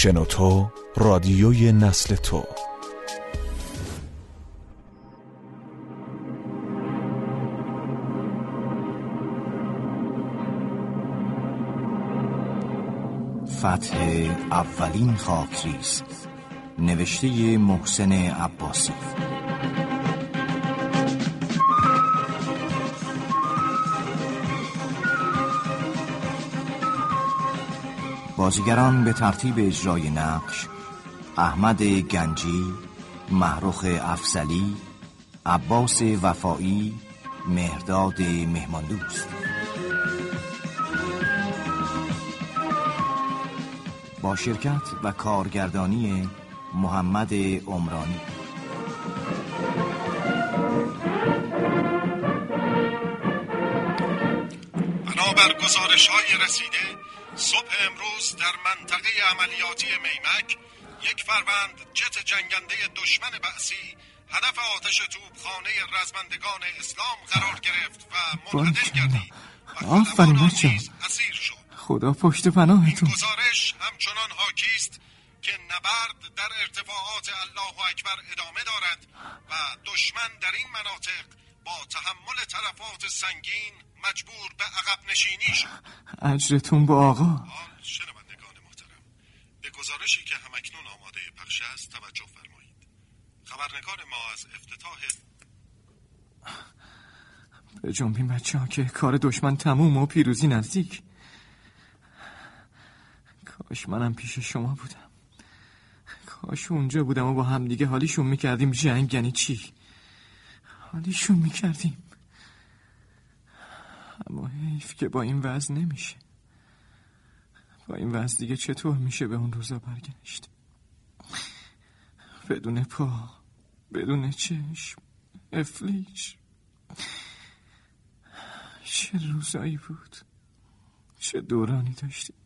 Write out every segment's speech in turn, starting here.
شنوتو رادیوی نسل تو. فتح اولین خاکریز نوشته محسن عباسی. بازیگران به ترتیب اجرای نقش احمد گنجی محروخ افسلی عباس وفایی مهرداد مهماندوست. با شرکت و کارگردانی محمد عمرانی. بنابر گزارش های رسیده منطقه عملیاتی میمک یک فروند جت جنگنده دشمن بعثی هدف آتش توپخانه رزمندگان اسلام قرار گرفت و منهدم گردید. و آفرین اسیر شد. خدا پشت پناهتون. گزارش همچنان حاکی است که نبرد در ارتفاعات الله اکبر ادامه دارد و دشمن در این مناطق با تحمل تلفات سنگین مجبور به عقب نشینی شد. اجرتون با آقا حال شنوندگان محترم به گزارشی که همکنون آماده پخش است توجه فرمایید. خبرنگار ما از افتتاح به جنبین بچه ها که کار دشمن تموم و پیروزی نزدیک. کاش منم پیش شما بودم. کاش اونجا بودم و با همدیگه حالیشون می‌کردیم. جنگ یعنی چی؟ حالیشون می‌کردیم. اما حیف که با این وضع نمیشه. با این وضع دیگه چطور میشه به اون روزا برگشت؟ بدون پا بدون چشم افلیج چه روزایی بود؟ چه دورانی داشتیم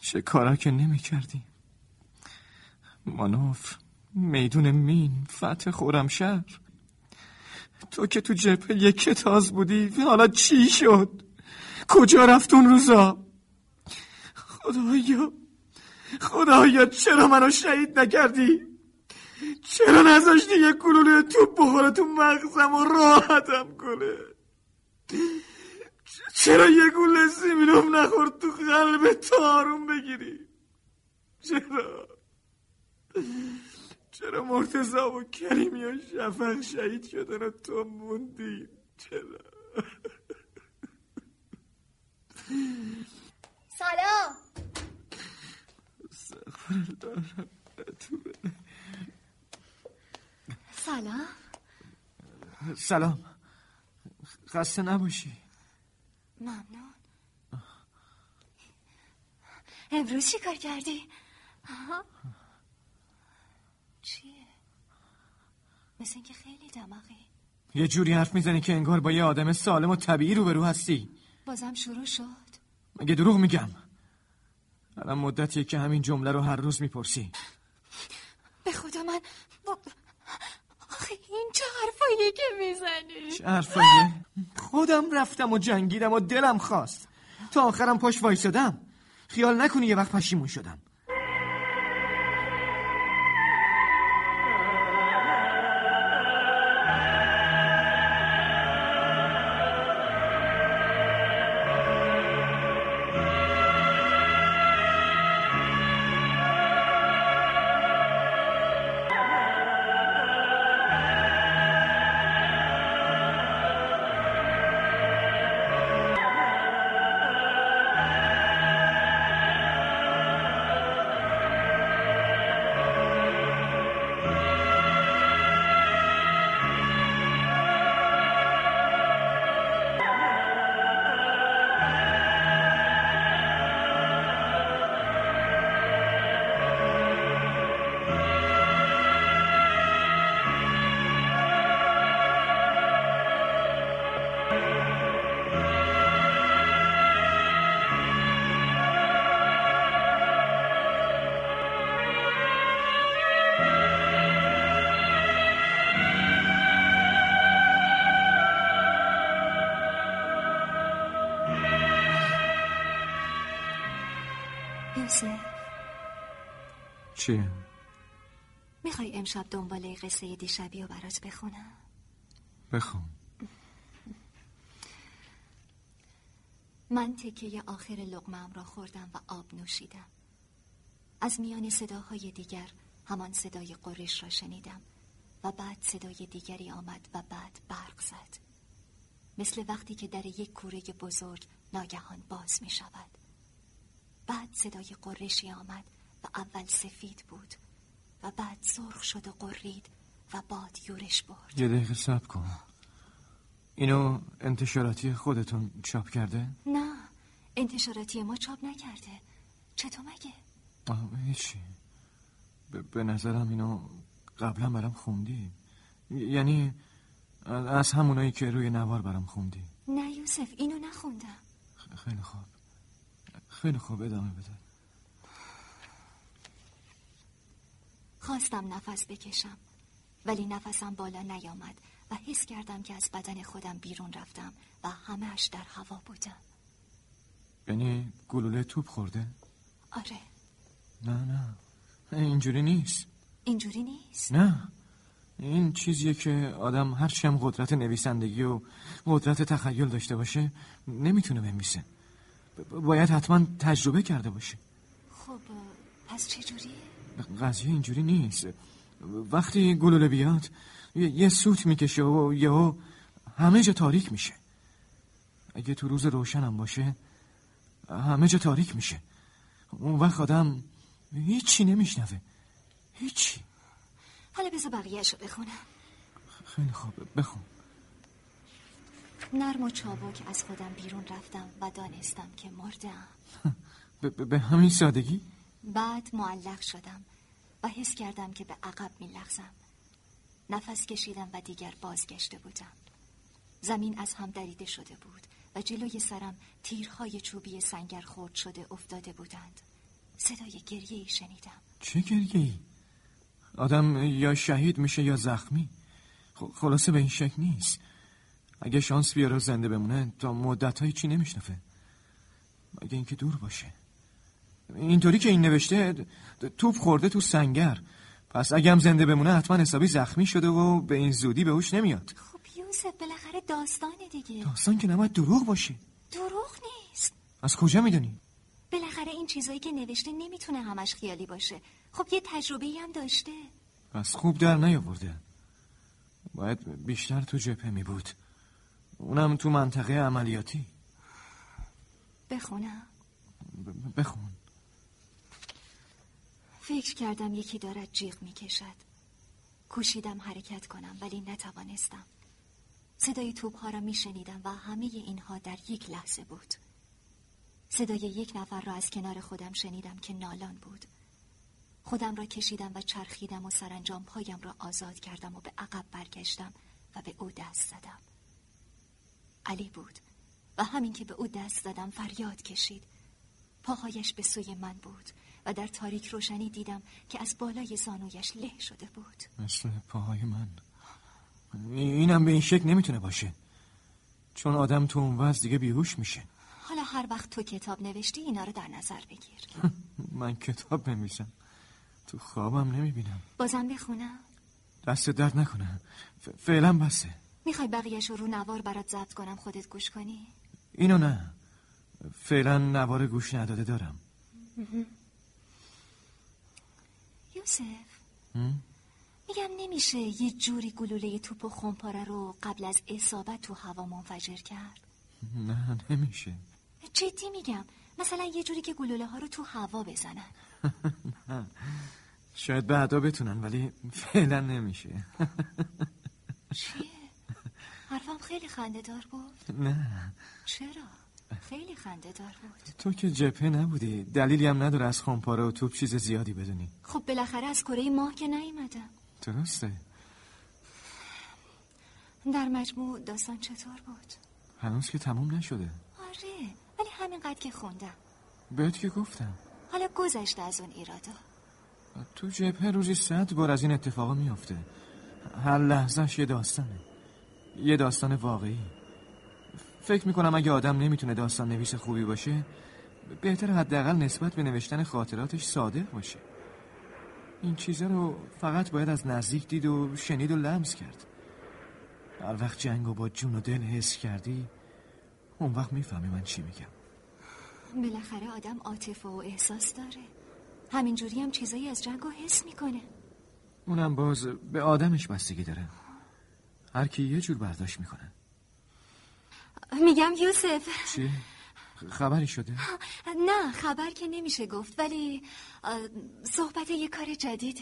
چه کارا که نمی کردیم مانوف میدون مین فتح خورمشهر تو که تو جبهه یک تاز بودی حالا چی شد؟ کجا رفت اون روزا؟ خدایا. خدایا چرا منو شهید نکردی؟ چرا نذاشتی یک گلوله توپ بخوره تو مغزم و راحتم کنه؟ چرا یه گوله سیمینوم نخورد تو قلب تارون بگیری؟ چرا؟ چرا مرتزا و کریمی و شفق شهید شدن و تو موندی؟ چرا؟ سلام سلام. سلام. خسته نباشی. ممنون. امروز چی کار کردی؟ چیه؟ مثل اینکه خیلی دماغی. یه جوری حرف می‌زنی که انگار با یه آدم سالم و طبیعی روبرو هستی. بازم شروع شد. مگه دروغ میگم؟ الان مدتیه که همین جمله رو هر روز می‌پرسی به خدا من. آخه این چه حرفاییه که می‌زنی؟ چه حرفاییه خودم رفتم و جنگیدم و دلم خواست تا آخرم پاش وایسادم خیال نکنی یه وقت پشیمون شدم یوسف چیه؟ می‌خوای امشب دنباله قصه دیشبی رو برات بخونم؟ بخون. من تکه آخر لغمم را خوردم و آب نوشیدم. از میان صداهای دیگر همان صدای قرش را شنیدم و بعد صدای دیگری آمد و بعد برق زد. مثل وقتی که در یک کوره بزرگ ناگهان باز می شود بعد صدای قرشی آمد و اول سفید بود و بعد سرخ شد و قرید و باد یورش برد. یه دقیقه سب کن. اینو انتشاراتی خودتون چاپ کرده؟ نه انتشاراتی ما چاپ نکرده. چطور مگه؟ آه هیچی. به, به نظرم اینو قبلا برام خوندی. یعنی از همونایی که روی نوار برام خوندی. نه یوسف اینو نخوندم. خیلی خوب. خیلی خوب ادامه بده. خواستم نفس بکشم ولی نفسم بالا نیامد و حس کردم که از بدن خودم بیرون رفتم و همهش در هوا بودم. یعنی گلوله توپ خورده؟ آره. نه نه. اینجوری نیست. اینجوری نیست؟ نه. این چیزیه که آدم هرچی هم قدرت نویسندگی و قدرت تخیل داشته باشه نمی‌تونه بنویسه. باید حتما تجربه کرده باشه. خب پس چجوریه؟ قضیه اینجوری نیست. وقتی گلوله بیاد یه سوت می‌کشه و یهو همه جا تاریک میشه. اگه تو روز روشنم باشه همه جا تاریک میشه. اون وقت آدم هیچی نمیشنوه. هیچی. حالا بذار بقیهشو بخونم. خیلی خوب بخون. نرم و چابک از خودم بیرون رفتم و دانستم که مردم. به همین سادگی؟ بعد معلق شدم و حس کردم که به عقب میلغزم. نفس کشیدم و دیگر بازگشته بودم. زمین از هم دریده شده بود و جلوی سرم تیرهای چوبی سنگر خورد شده افتاده بودند. صدای گریه ای شنیدم. چه گریه ای؟ آدم یا شهید میشه یا زخمی. خلاصه به این شکل نیست. اگه شانس بیاره زنده بمونه تا مدت های چی نمیشنفه مگه اینکه دور باشه. اینطوری که این نوشته توپ خورده تو سنگر. پس اگه هم زنده بمونه حتما حسابی زخمی شده و به این زودی به هوش نمیاد. خب یوسف بالاخره داستانه دیگه. داستان که نباید دروغ باشه. دروغ نیست. از کجا می‌دونی؟ بالاخره این چیزایی که نوشته نمی‌تونه همش خیالی باشه. خب یه تجربه هم داشته. پس خوب در نیاورده. باید بیشتر تو جبهه می بود اونم تو منطقه عملیاتی. بخونم. بخون. فکر کردم یکی دارد جیغ می کشد کوشیدم حرکت کنم ولی نتوانستم. صدای توپ ها را می شنیدم و همه اینها در یک لحظه بود. صدای یک نفر را از کنار خودم شنیدم که نالان بود. خودم را کشیدم و چرخیدم و سرانجام پایم را آزاد کردم و به عقب برگشتم و به او دست زدم. علی بود و همین که به او دست زدم فریاد کشید. پاهایش به سوی من بود و در تاریک روشنی دیدم که از بالای زانویش له شده بود. مثل پاهای من. اینم به این شکل نمی‌تونه باشه. چون آدم تو اون وضع دیگه بیهوش میشه. حالا هر وقت تو کتاب نوشتی اینا رو در نظر بگیر. من کتاب نمیشم تو خوابم نمی‌بینم. بازم بخونم؟ دست درد نکنم فعلا بسه. می‌خوای بقیهش رو رو نوار برات ضبط کنم خودت گوش کنی؟ اینو نه. فعلا نوار گوش نداده دارم. یوسف. میگم نمیشه یه جوری گلوله توپ و خمپاره رو قبل از اصابت تو هوا منفجر کرد؟ نه نمیشه. جدی میگم. مثلا یه جوری که گلوله ها رو تو هوا بزنن. شاید بعدا بتونن ولی فعلا نمیشه. چیه؟ حرفم خیلی خنده دار بود؟ نه. چرا؟ خیلی خنده دار بود. تو که جپه نبودی. دلیلی هم نداره از خمپاره و توپ چیز زیادی بدونی. خب بالاخره از کره ماه که نیومدم درسته. در مجموع داستان چطور بود؟ هنوز که تموم نشده. آره ولی همینقدر که خوندم. بهت که گفتم. حالا گذشته از اون ایرادا. تو جبهه روزی صد بار از این اتفاقا میافته. هر لحظهش یه داستانه. یه داستان واقعی. فکر می‌کنم اگه آدم نمی‌تونه داستان نویس خوبی باشه بهتر حداقل نسبت به نوشتن خاطراتش صادق باشه. این چیزا رو فقط باید از نزدیک دید و شنید و لمس کرد. هر وقت جنگ و با جون و دل حس کردی اون وقت می‌فهمی من چی میگم. بالاخره آدم عاطفه و احساس داره. همینجوری هم چیزایی از جنگ و حس می‌کنه. اونم باز به آدمش بستگی داره. هر کی یه جور برداشت می‌کنه. میگم یوسف. چی؟ خبری شده؟ نه خبر که نمیشه گفت ولی صحبت یه کار جدیده.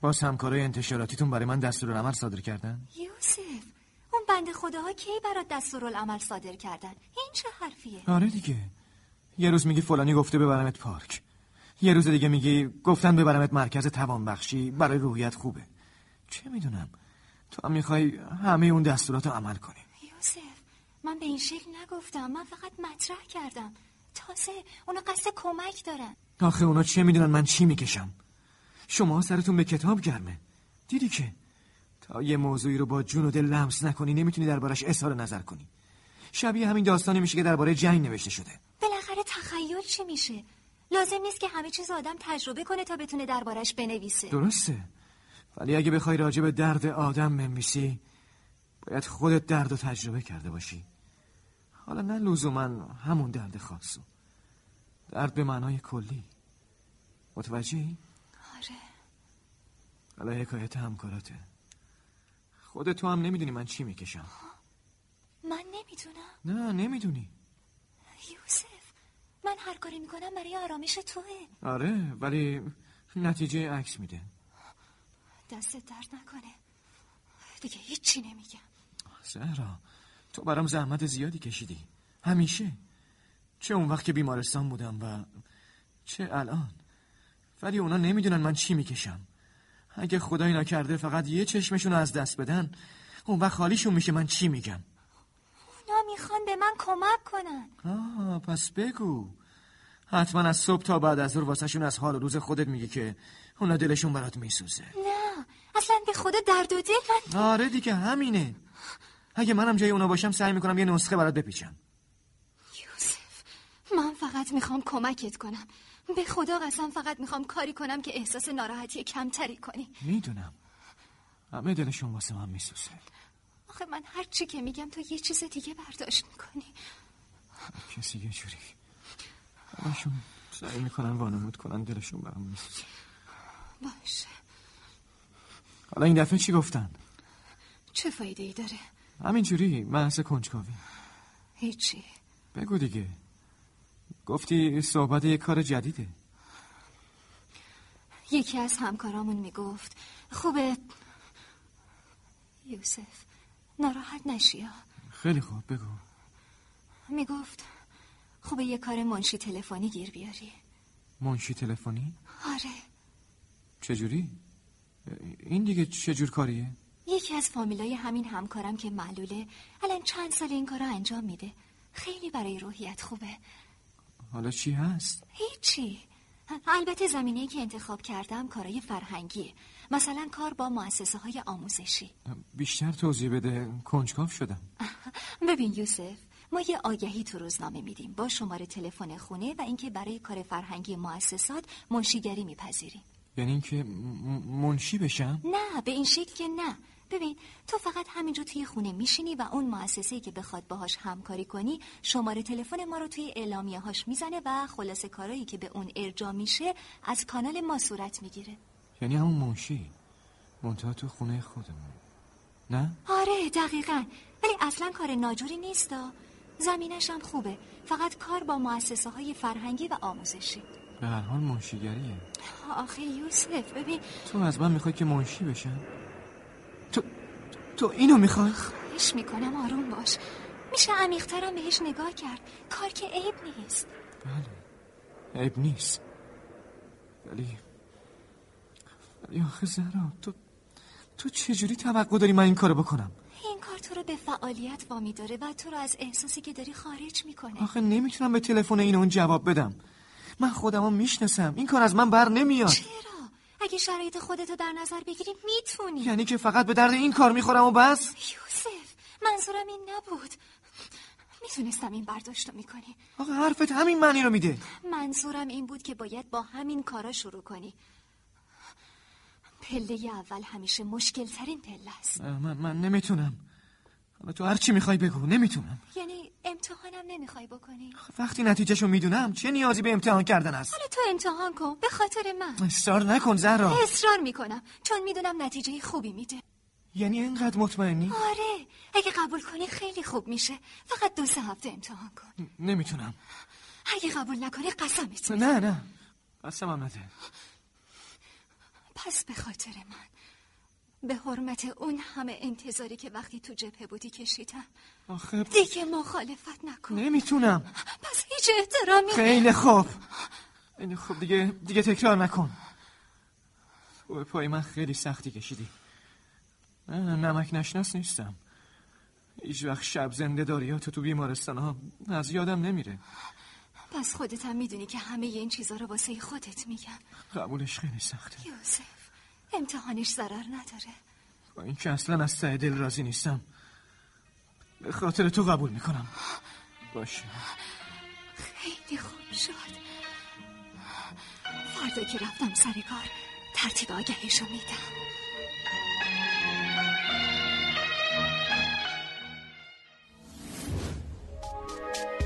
باز همکارای انتشاراتیتون برای من دستورالعمل صادر کردن؟ یوسف اون بند خداها کی برات دستورالعمل صادر کردن؟ این چه حرفیه؟ آره دیگه. یه روز میگی فلانی گفته ببرمت پارک. یه روز دیگه میگی گفتن ببرمت مرکز توانبخشی برای روحیت خوبه. چه می‌دونم؟ تو هم می‌خوای همه اون دستورات رو عمل کنی. یوسف من به این شکل نگفتم. من فقط مطرح کردم. تازه اونا قصد کمک دارن. آخه اونا چه می‌دونن من چی می‌کشم؟ شما سرتون به کتاب گرمه. دیدی که تا یه موضوعی رو با جون و دل لمس نکنی نمی‌تونی دربارش اظهار نظر کنی. شبیه همین داستانی میشه که درباره جنگ نوشته شده. بالاخره تخیل چی میشه؟ لازم نیست که همه چیز آدم تجربه کنه تا بتونه دربارش بنویسه. درسته. ولی اگه بخوای راجع به درد آدم بنویسی باید خودت درد و تجربه کرده باشی. حالا نه لزوما همون درد خاصو. درد به معنای کلی. متوجهی؟ آره. حالا حکایت همکاراته خودت تو هم نمی‌دونی من چی می‌کشم. من نمی‌دونم. نه نمی‌دونی. یوسف من هر کاری می‌کنم برای آرامش توه. آره ولی نتیجه عکس میده. دست درد نکنه. دیگه هیچی نمیگم. زهرا تو برام زحمت زیادی کشیدی. همیشه. چه اون وقت که بیمارستان بودم و چه الان. ولی اونا نمی‌دونن من چی می‌کشم. اگه خدایی نکرده فقط یه چشمشون رو از دست بدن اون وقت خالیشون میشه من چی میگم؟ اونا می‌خوان به من کمک کنن. آه پس بگو. حتما از صبح تا بعد از ظهر واسهشون از حال و روز خودت میگی که اونا دلشون برات میسوزه. نه اصلا به خدا درد و دل من آره دیگه همینه. اگه منم جای اونا باشم سعی می‌کنم یه نسخه برات بپیچم. یوسف من فقط می‌خوام کمکت کنم. به خدا قسم فقط می‌خوام کاری کنم که احساس ناراحتی کمتری کنی. می‌دونم. همه دلشون واسه من میسوزه. آخه من هر چی که میگم تو یه چیز دیگه برداشت می‌کنی. کسی یه جوری همشون سعی می‌کنن وانمود کنن دلشون برام میسوزه باشه. حالا این دفعه چی گفتن؟ چه فایده ای داره؟ همینجوری محض کنجکاوی. هیچی. بگو دیگه. گفتی صحبت یه کار جدیده. یکی از همکارامون می‌گفت خوبه. یوسف ناراحت نشی ها. خیلی خوب بگو. می‌گفت خوبه یه کار منشی تلفنی گیر بیاری. منشی تلفنی؟ آره. چجوری؟ این دیگه چجور کاریه؟ یکی از فامیلای همین همکارم که معلوله الان چند سال این کارو انجام میده. خیلی برای روحیت خوبه. حالا چی هست؟ هیچی. البته زمینه‌ای که انتخاب کردم کارای فرهنگیه مثلا کار با مؤسسه های آموزشی. بیشتر توضیح بده. کنجکاو شدم. ببین یوسف ما یه آگهی تو روزنامه میدیم. با شماره تلفن خونه و اینکه برای کار فرهنگی مؤسسات منشیگری میپذیریم. یعنی اینکه منشی بشم؟ نه به این شکل که نه. ببین تو فقط همینجا توی خونه میشینی و اون مؤسسه‌ای که بخواد باهاش همکاری کنی شماره تلفن ما رو توی اعلامیه هاش می‌زنه و خلاصه کارایی که به اون ارجا میشه از کانال ما صورت می‌گیره. یعنی همون منشی. منتها تو خونه خودمون. نه؟ آره دقیقا. ولی اصلا کار ناجوری نیستا زمینش هم خوبه. فقط کار با مؤسسه های فرهنگی و آموزشی. به هر حال منشیگریه. آخه یوسف ببین. تو از من می‌خوای که منشی بشم؟ تو تو اینو می‌خوای؟ خواهش می‌کنم آروم باش. میشه عمیقترم بهش نگاه کرد. کار که عیب نیست. بله. عیب نیست. ولی ولی آخه زهرا تو تو چجوری توقع داری من این کارو بکنم؟ این کار تو رو به فعالیت وامی داره و تو رو از احساسی که داری خارج می‌کنه. آخه نمی‌تونم به تلفن این اون جواب بدم. من خودمو می‌شناسم. این کار از من بر نمیاد. چرا؟ اگه شرایط خودتو در نظر بگیری می‌تونی. یعنی که فقط به درد این کار می‌خورم و بس؟ یوسف منظورم این نبود. می‌تونستم این برداشت رو می‌کنی. آخه حرفت همین معنی رو میده. منظورم این بود که باید با همین کارا شروع کنی. پله اول همیشه مشکل ترین پله است. من, من نمی‌تونم. حالا تو هر چی می‌خوای بگو نمی‌تونم. یعنی امتحانم نمی‌خوای بکنی؟ وقتی نتیجهشو می‌دونم چه نیازی به امتحان کردن است؟ حالا تو امتحان کن به خاطر من. اصرار نکن زهرا. اصرار می‌کنم چون می‌دونم نتیجه خوبی میده. یعنی اینقدر مطمئنی؟ آره اگه قبول کنی خیلی خوب میشه. فقط دو سه هفته امتحان کن. نمی‌تونم. اگه قبول نکنی قسمت نه نه. قسمم نده. پس به خاطر من. به حرمت اون همه انتظاری که وقتی تو جبهه بودی کشیدم. آخه دیگه مخالفت نکن. نمی‌تونم. پس هیچ احترامی خیلی خوب. خیلی خوب. دیگه دیگه تکرار نکن. تو به پای من خیلی سختی کشیدی. نه نمک نشناس نیستم. هیچ وقت شب زنده داریاتو تو بیمارستان ها. از یادم نمیره. پس خودت هم می‌دونی که همه این چیزا رو واسه خودت میگم. قبولش خیلی سخته. یوسف امتحانش ضرر نداره. با این که اصلا از ته دل راضی نیستم به خاطر تو قبول می‌کنم. باشه. خیلی خوب شد. فردا که رفتم سر کار ترتیب آگهیشو میدم.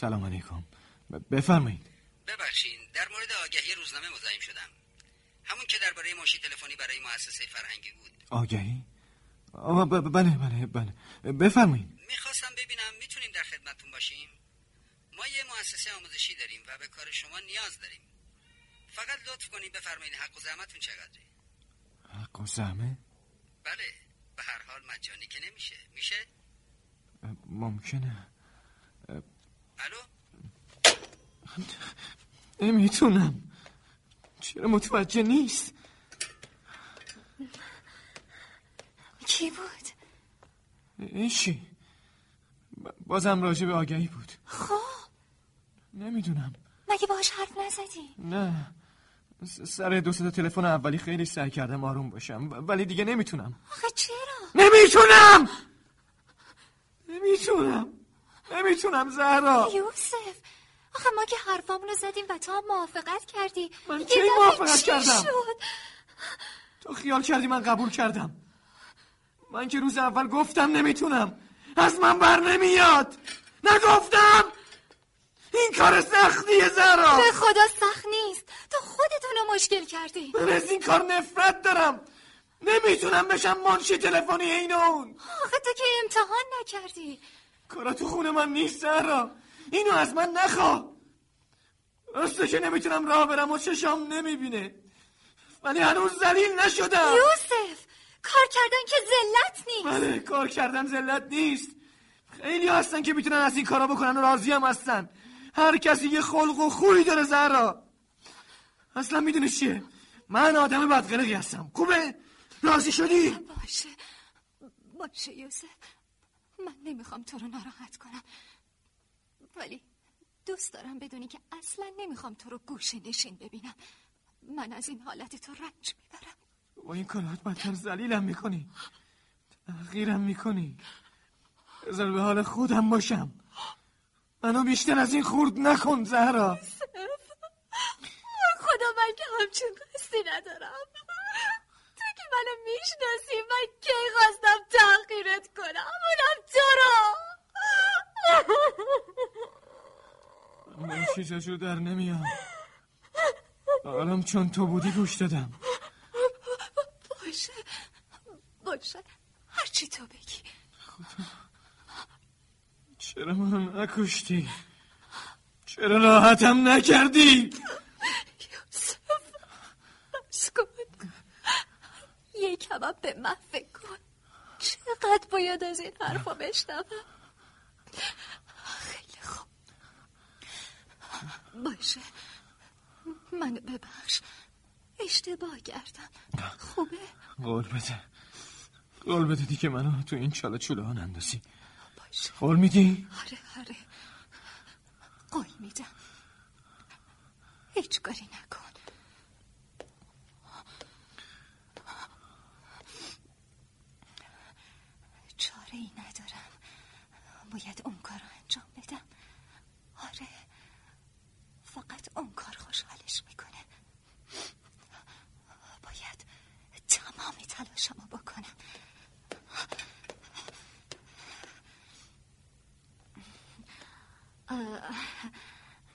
سلام علیکم. بفرمایید. ببخشین در مورد آگهی روزنامه مزاحم شدم. همون که درباره ماشی تلفنی برای مؤسسه فرهنگی بود. آگهی؟ آه بله بله بله. بفرمایید. می‌خواستم ببینم می‌تونیم در خدمتتون باشیم؟ ما یه مؤسسه آموزشی داریم و به کار شما نیاز داریم. فقط لطف کنید بفرمایید حق و زحمتتون چقدره. حق و زحمه؟ بله به هر حال مجانی که نمیشه. میشه؟ ممکنه. الو؟ نمی‌تونم. چرا متوجه نیست؟ کی بود؟ ایشی بازم راجع به آگهی بود. خب. نمی‌دونم. مگه باش حرف نزدی؟ نه. سر دو تا تلفن اولی خیلی سعی کردم آروم باشم ولی دیگه نمی‌تونم. آخه چرا؟ نمی‌تونم! نمی‌تونم! نمی‌تونم زهرا. یوسف آخه ما که حرفامونو زدیم و تو هم موافقت کردی. من کی موافقت چی کردم؟ شد؟ تو خیال کردی من قبول کردم؟ من که روز اول گفتم نمی‌تونم. از من بر نمیاد. نگفتم! این کار سختیه زهرا. به خدا سخت نیست. تو خودتونو مشکل کردی. من از این کار نفرت دارم. نمی‌تونم بشم منشی تلفنی این اون. آخه تو که امتحان نکردی. کارا تو خونه من نیست زهرا اینو از من نخوا. راسته که نمی‌تونم راه برم و چشام نمی‌بینه. ولی هنوز زلیل نشدم. یوسف کار کردن که ذلت نیست. بله کار کردن ذلت نیست. خیلی هستن که می‌تونن از این کارا بکنن و راضی هم هستن. هر کسی یه خلق و خوی داره زهرا اصلا می‌دونی چیه؟ من آدم بدقلقی هستم. خوبه؟ راضی شدی؟ باشه. باشه یوسف. من نمی‌خوام تو رو ناراحت کنم. ولی دوست دارم بدونی که اصلا نمی‌خوام تو رو گوشه نشین ببینم. من از این حالت تو رنج می‌برم. با این کارات بدتر زلیلم می‌کنی. تغییرم می‌کنی. بذار به حال خودم باشم. منو بیشتر از این خورد نکن زهرا. خدا من که همچین قصدی ندارم. منو می‌شناسی من کی خواستم تغییرت کنم؟ اونم تو رو. من چیزشو در نمیام. آرام چون تو بودی گوش دادم. باشه. باشه. هرچی تو بگی. چرا منو نکشتی؟ چرا راحتم نکردی یوسف بس کن یه کمم به من فکر کن. چقدر باید از این حرفا بشنوم؟ خیلی خوب. باشه. منو ببخش. اشتباه کردم. خوبه؟ قول بده. قول بده دیگه منو تو این چاله چوله ها نندازی. باشه. قول میدی؟ آره آره. قول میدم. هیچ کاری نکن چاره ای ندارم باید اون کار رو انجام بدم. آره. فقط اون کار خوشحالش می‌کنه. باید تمام تلاشمو بکنم.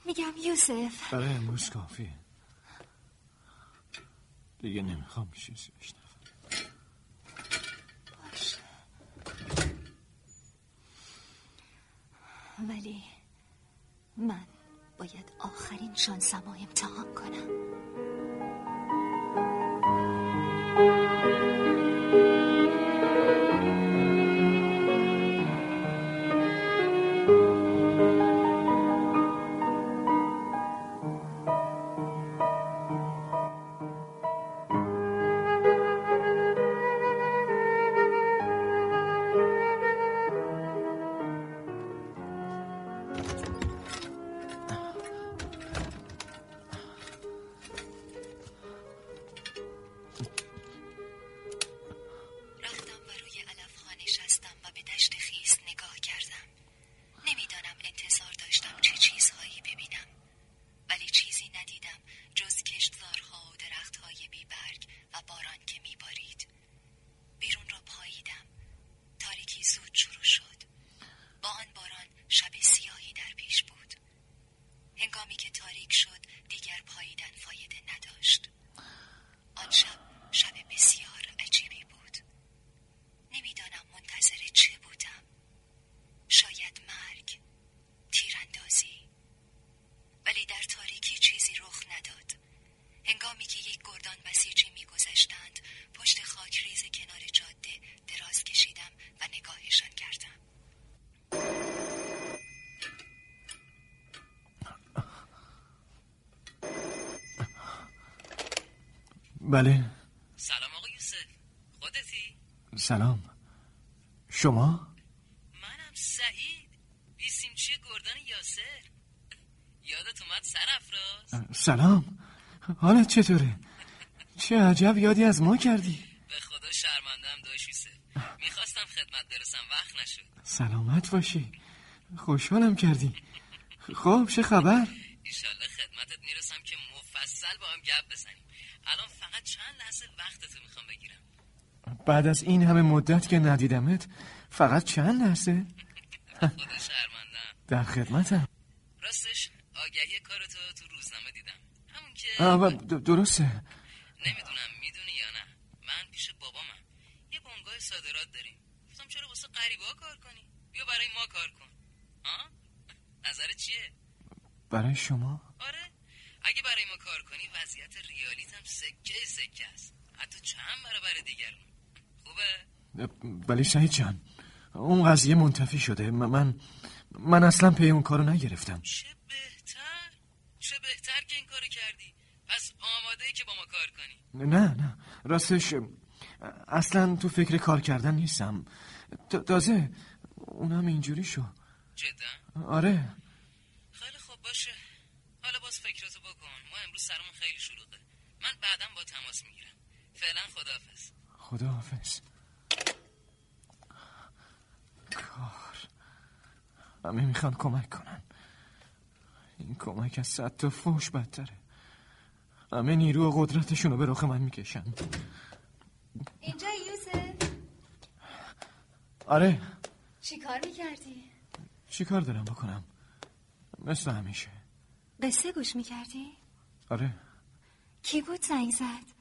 میگم یوسف. برای امروز کافیه. دیگه نمی‌خوام چیزی بشنوم. ولی من باید آخرین شانسمو امتحان کنم. بله. سلام آقا یوسف. خودتی؟ سلام. شما؟ منم سعید. بیسیمچی گردان یاسر؟ یادت اومد سرافراز سلام. حالت چطوره؟ چه عجب یادی از ما کردی. به خدا شرمندم داشت یوسف. می‌خواستم خدمت برسم وقت نشد. سلامت باشی. خوشحالم کردی. خب چه خبر؟ ایشالله خدمتت می‌رسم که مفصل با هم گپ بزنیم الان فقط چند لحظه وقتتو می‌خوام بگیرم بعد از این همه مدت که ندیدمت فقط چند لحظه؟ خدا شرمندم. در خدمتم. راستش آگهی کارتو تو روزنامه دیدم. همون که آه، درسته. نمی‌دونم می‌دونی یا نه. من پیش بابامم. یه بنگاه صادرات داریم. گفتم چرا واسه غریبه کار کنی؟ بیا برای ما کار کن. ها نظر چیه؟ برای شما؟ آره. اگه برای ما کار کنی وضعیت ریالیت هم سکه سکه است. حتی چند برابر دیگرون ولی سعید جان اون قضیه منتفی شده. من من اصلا پی اون کارو نگرفتم. چه بهتر؟ چه بهتر که این کارو کردی؟ پس آماده ای که با ما کار کنی. نه نه. راستش اصلا تو فکر کار کردن نیستم. تا- تازه اونم اینجوری شو جدا؟ آره. خیلی خوب باشه حالا باز فکراتو بکن ما امروز سرمون خیلی شلوغه من بعدم با تماس می‌گیرم فعلا خداحافظ. خدا حافظ کار. همه می‌خوان کمک کنن. این کمک از صد تا فوش بدتره. همه نیرو و قدرتشون رو به رخ من می‌کشن. اینجا یوسف؟ آره. چی کار می‌کردی؟ چی کار دارم بکنم؟ مثل همیشه. قصه گوش می‌کردی؟ آره. کی بود زنگ زد؟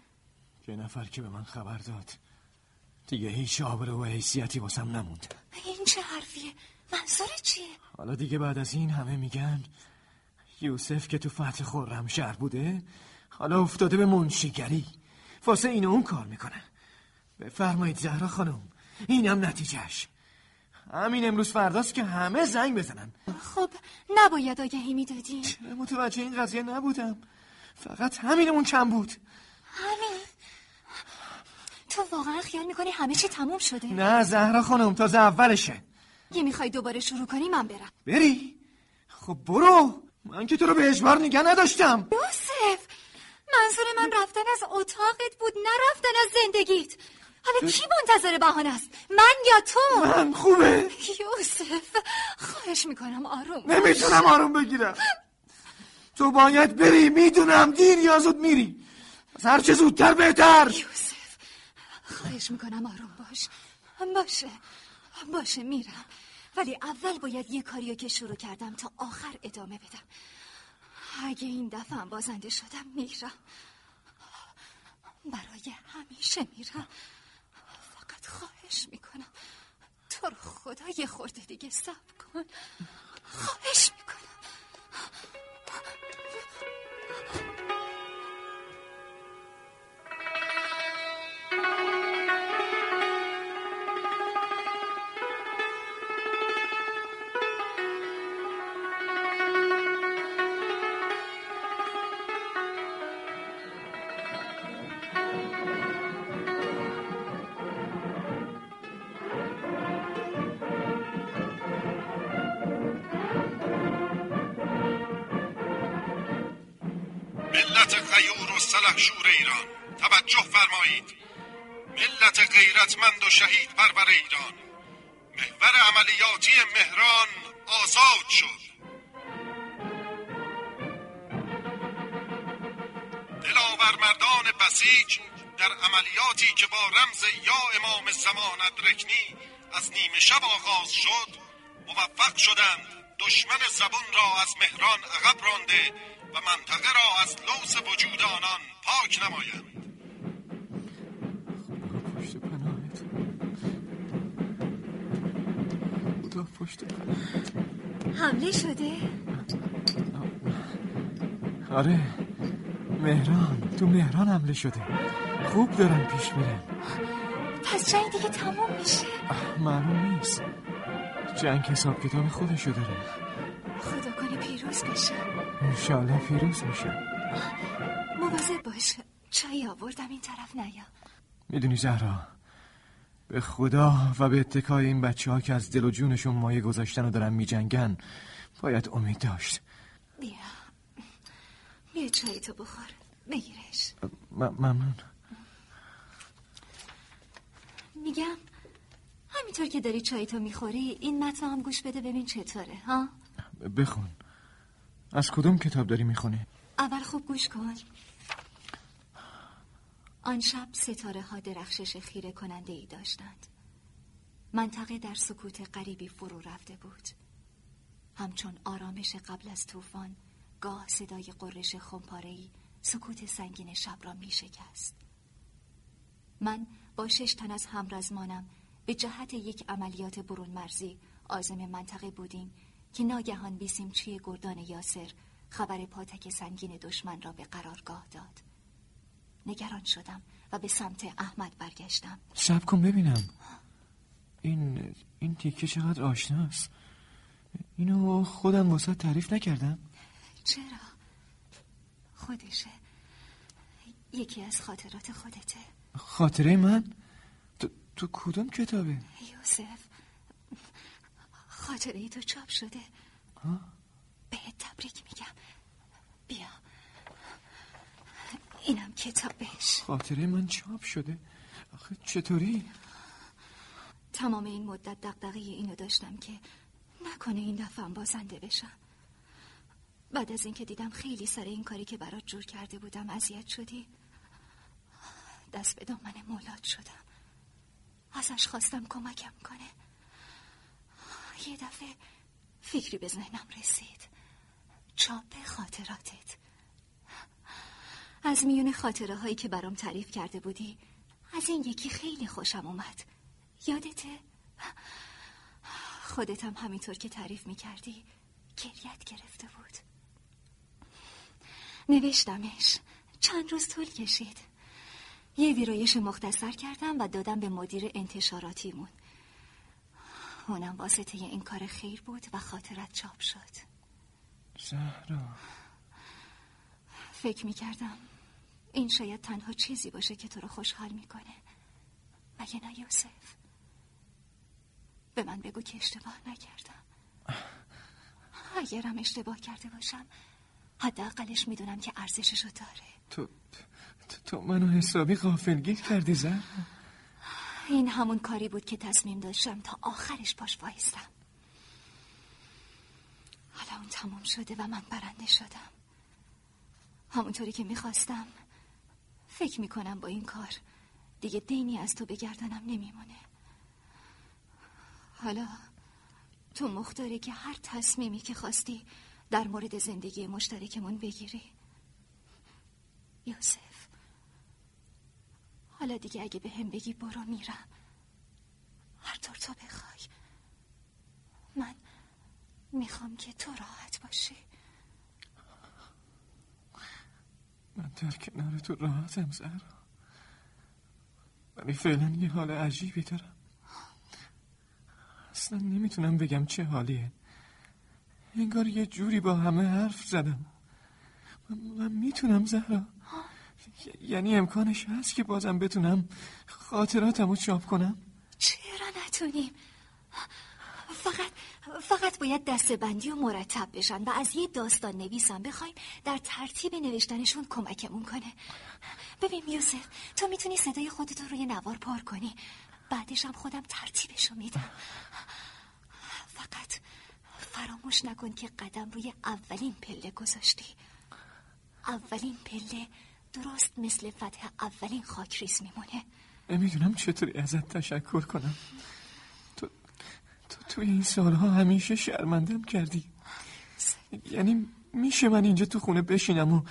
یه نفر که به من خبر داد. دیگه هیچ آبرو و حیثیتی واسم نموند. این چه حرفیه؟ منظور چیه؟ حالا دیگه بعد از این همه میگن یوسف که تو فتح خورم شهر بوده حالا افتاده به منشیگری. واسه این و اون کار می‌کنه. بفرمایید زهرا خانم اینم نتیجهش همین امروز فرداست که همه زنگ بزنن. خب نباید آگهی می‌دادی. چرا متوجه این قضیه نبودم. فقط همینمون کم بود. همین؟ تو واقعا خیال می‌کنی همه چی تموم شده؟ نه زهرا خانم تازه اولشه. یه می‌خوای دوباره شروع کنی من برم. بری؟ خب برو. من که تو رو به اجبار نگه نداشتم. یوسف منظور من رفتن از اتاقت بود نه رفتن از زندگیت. حالا کی منتظر بهانه است؟ من یا تو؟ من؟ خوبه. یوسف خواهش می‌کنم آروم. نمی‌تونم آروم بگیرم. تو باید بری می‌دونم دیر یا زود میری. از هر چه زودتر بهتر. یوسف. خواهش می‌کنم آروم باش. باشه. باشه میرم. ولی اول باید یه کاریو که شروع کردم تا آخر ادامه بدم. اگه این دفعه هم بازنده شدم میرم. برای همیشه میرم. فقط خواهش می‌کنم. تو رو خدا یه خورده دیگه صبر کن. خواهش یا امام زمان ادرکنی از نیمه شب آغاز شد موفق شدند دشمن زبون را از مهران عقب رانده و منطقه را از لوس وجود آنان پاک نمایند. حمله شده؟ آره مهران تو مهران حمله شده. خوب دارن پیش میرن. پس جنگ دیگه تموم میشه. معلوم نیست. جنگ حساب کتاب خودشو داره. خدا کنه پیروز بشه. انشالله پیروز میشه. مواظب باش. چای آوردم این طرف نیا. می‌دونی زهرا به خدا و به اتکای این بچه ها که از دل و جونشون مایه گذاشتن و دارن میجنگن باید امید داشت. بیا. بیا چای تو بخور. بگیرش. ممنون. میگم همینطور که داری چای تو می‌خوری این متن هم گوش بده ببین چطوره ها؟ بخون. از کدوم کتاب داری می‌خونی؟ اول خوب گوش کن. آن شب ستاره ها درخشش خیره کننده ای داشتند. منطقه در سکوت غریبی فرو رفته بود. همچون آرامش قبل از طوفان گاه صدای قررش خمپارهای سکوت سنگین شب را می شکست من با شش تن از همرزمانم به جهت یک عملیات برون مرزی آزم منطقه بودیم که ناگهان بیسیمچی گردان یاسر خبر پاتک سنگین دشمن را به قرارگاه داد. نگران شدم و به سمت احمد برگشتم. سب کن ببینم. این این تیکه چقدر آشناست اینو خودم واسه تعریف نکردم. چرا؟ خودشه. یکی از خاطرات خودته. خاطره من؟ تو, تو کدوم کتابه؟ یوسف خاطره ای تو چاپ شده. بهت تبریک میگم. بیا. اینم کتابش خاطره من چاپ شده. آخه چطوری؟ تمام این مدت دقدقه اینو داشتم که نکنه این دفعه بازنده بشم. بعد از اینکه دیدم خیلی سر این کاری که برات جور کرده بودم اذیت شدی. دست به دامن مولاد شدم. ازش خواستم کمکم کنه. یه دفعه فکری به ذهنم رسید. چاپ خاطراتت. از میون خاطره هایی که برام تعریف کرده بودی از این یکی خیلی خوشم اومد. یادته؟ خودت هم همینطور که تعریف می‌کردی گریت گرفته بود. نوشتمش چند روز طول کشید. یه ویرایش مختصر کردم و دادم به مدیر انتشاراتیمون اونم واسطه این کار خیر بود و خاطرت چاپ شد. زهرا. فکر می‌کردم این شاید تنها چیزی باشه که تو رو خوشحال می‌کنه. مگه نه یوسف؟ به من بگو که اشتباه نکردم. اگرم اشتباه کرده باشم حداقلش می‌دونم که ارزششو داره. تو تو, منو حسابی غافلگیر کردی زن؟ این همون کاری بود که تصمیم داشتم تا آخرش باش وایستم. حالا اون تموم شده و من برنده شدم. همونطوری که می‌خواستم. فکر می‌کنم با این کار دیگه دینی از تو بگردنم نمیمونه. حالا تو مختاره که هر تصمیمی که خواستی در مورد زندگی مشترکمون بگیری. یوسف. حالا دیگه اگه به هم بگی برو میرم. هر طور تو بخوای. من می‌خوام که تو راحت باشی. من در کنار تو راحتم زهرا. ولی فعلا یه حال عجیبی دارم. اصلا نمی‌تونم بگم چه حالیه. انگار یه جوری با همه حرف زدم. من, من می‌تونم زهرا؟ یعنی امکانش هست که بازم بتونم خاطراتم رو چاپ کنم؟ چرا نتونیم؟ فقط فقط باید دسته بندی و مرتب بشن و از یه داستان نویسم بخوایم در ترتیب نوشتنشون کمکمون کنه. ببین یوسف تو می‌تونی صدای خودتو روی نوار پار کنی. بعدش هم خودم ترتیبشو میدم. فقط فراموش نکن که قدم روی اولین پله گذاشتی. اولین پله درست مثل فتح اولین خاکریز میمونه. نمی‌دونم چطوری ازت تشکر کنم. تو تو توی این سالها همیشه شرمندم کردی. یعنی میشه من اینجا تو خونه بشینم و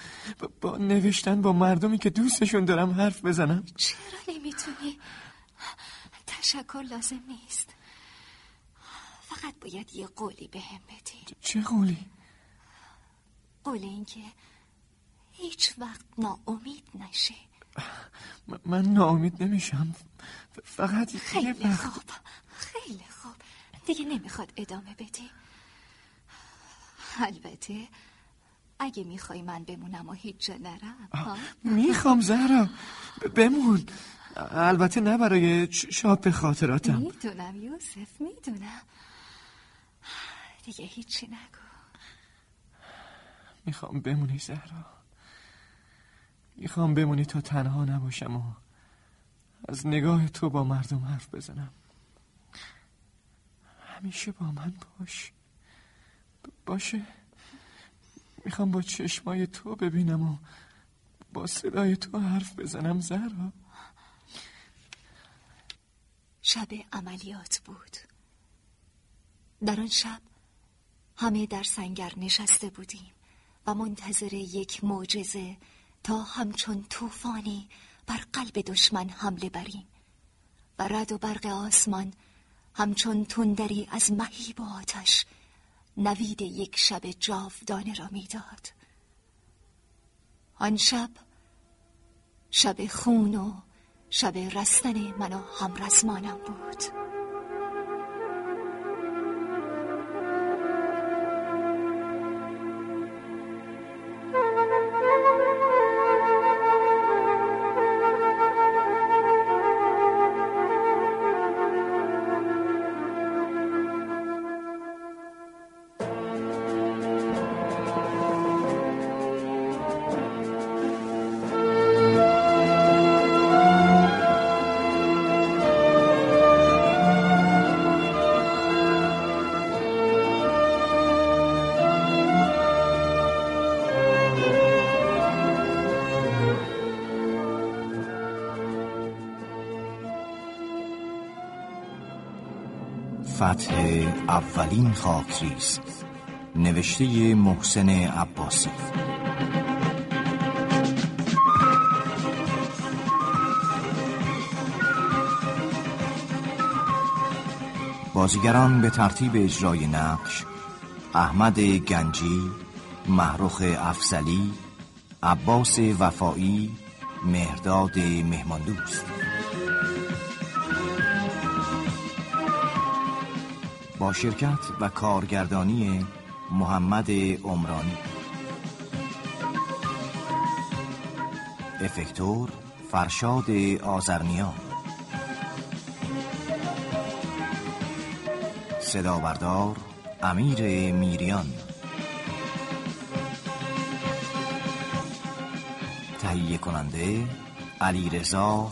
با, نوشتن با مردمی که دوستشون دارم حرف بزنم؟ چرا نمی‌تونی؟ تشکر لازم نیست. فقط باید یه قولی به هم بدی. چه قولی؟ قول اینکه هیچ وقت ناامید نشی من ناامید نمیشم. فقط خیلی خوب. خیلی خوب. دیگه نمی‌خواد ادامه بدی البته اگه می‌خوای من بمونم و هیچ جا نرم می‌خوام زهرا بمون. البته نه برای شاپ خاطراتم. می‌دونم یوسف می‌دونم. دیگه هیچی نگو. می‌خوام بمونی زهرا. می‌خوام بمونی تا تنها نباشم و از نگاه تو با مردم حرف بزنم. همیشه با من باش. باشه. می‌خوام با چشمای تو ببینم و با صدای تو حرف بزنم زهرا. شب عملیات بود. در آن شب همه در سنگر نشسته بودیم و منتظر یک معجزه تا همچون طوفانی بر قلب دشمن حمله بریم و رد و برق آسمان همچون تندری از مهیب و آتش نوید یک شب جاودانه را می‌داد. آن شب شب خون و شب رستن من و همرزمانم بود. اولین خاکریز نوشته محسن عباسی. بازیگران به ترتیب اجرای نقش احمد گنجی محروخ افسلی عباس وفایی مهرداد مهماندوست. شرکت و کارگردانی محمد عمرانی. افکتور فرشاد آزرنیان صدا بردار امیر میریان. تهیه کننده علی رضا